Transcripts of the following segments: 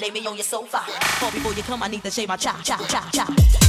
lay me on your sofa. Oh, before you come, I need to shave my chop, chop, chop, chop.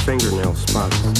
Fingernail spots.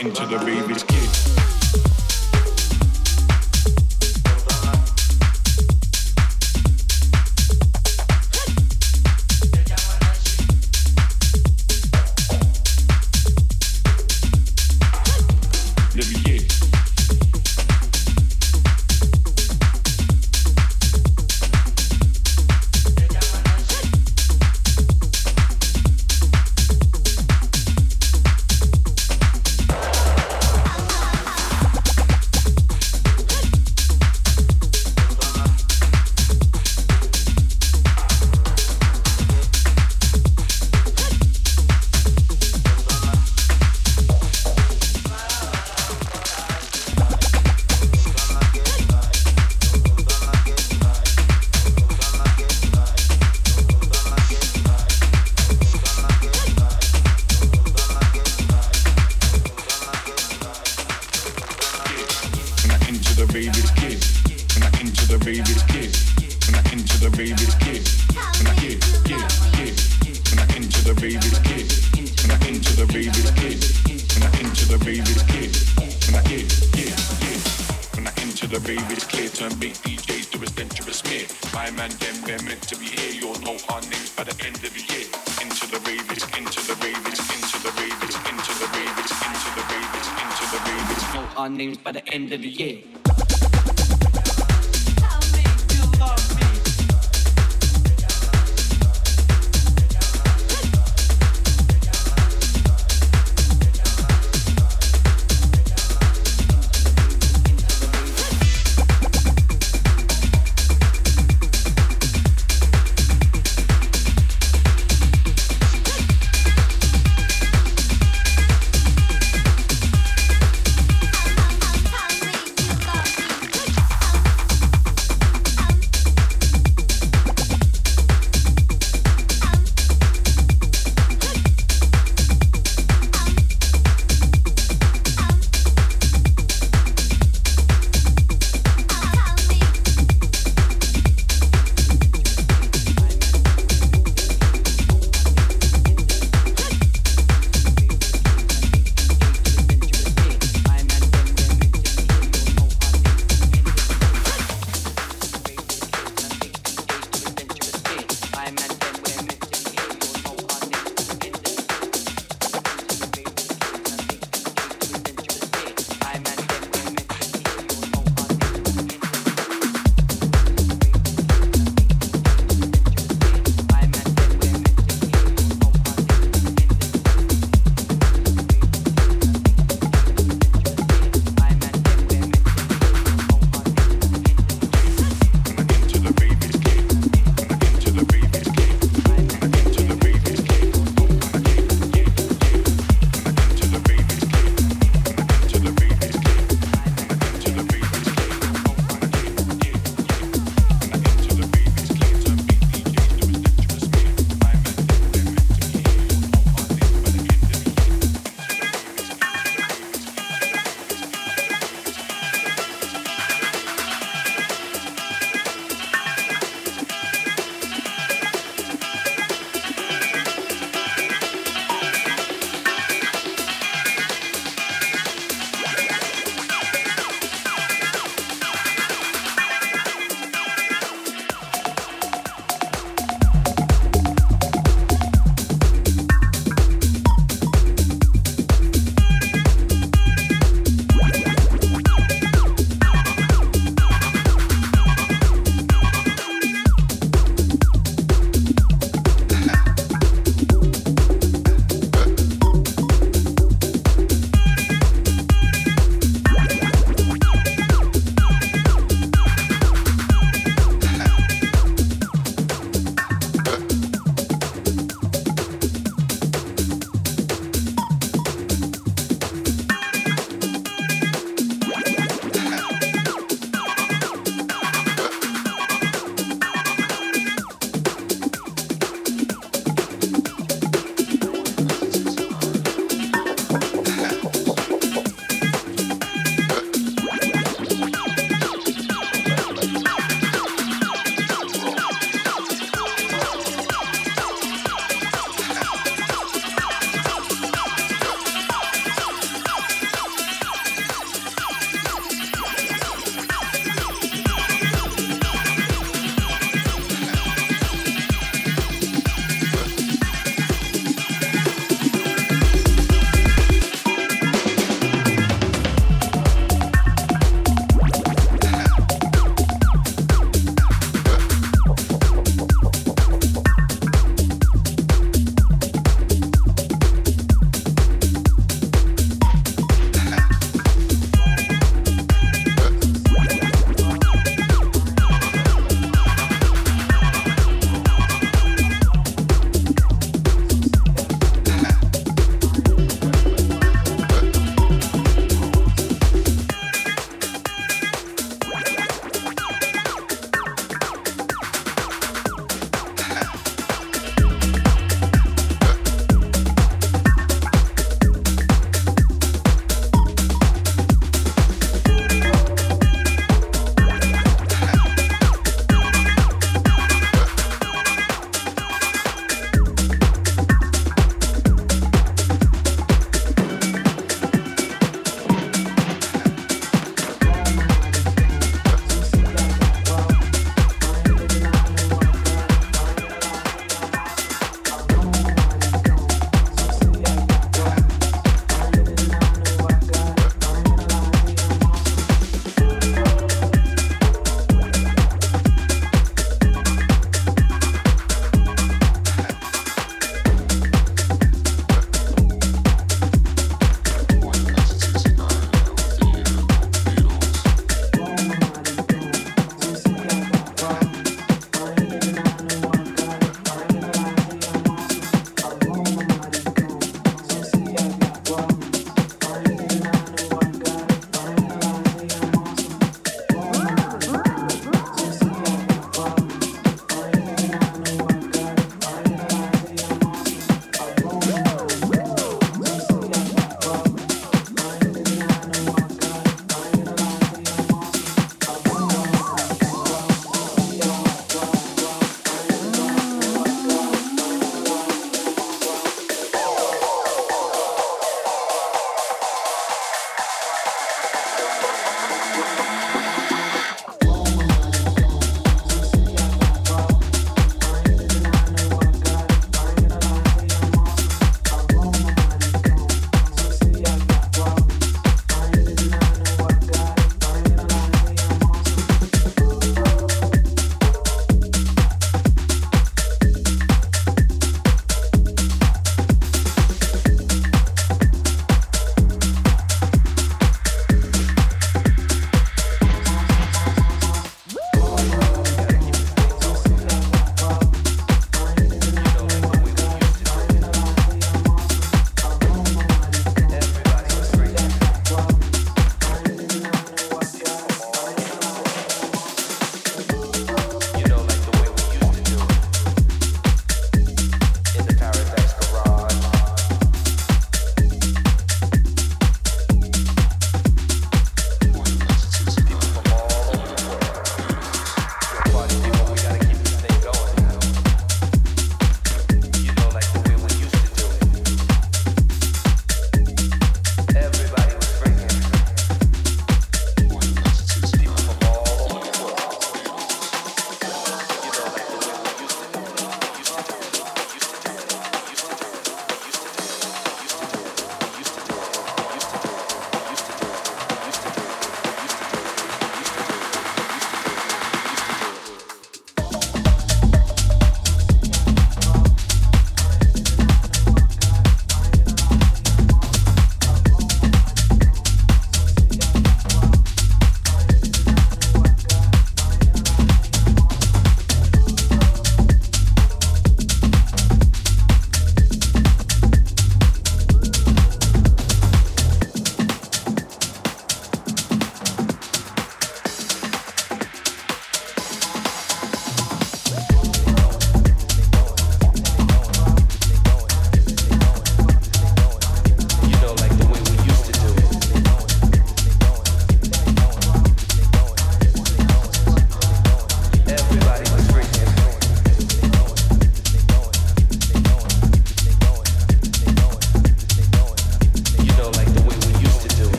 Into the baby's kit.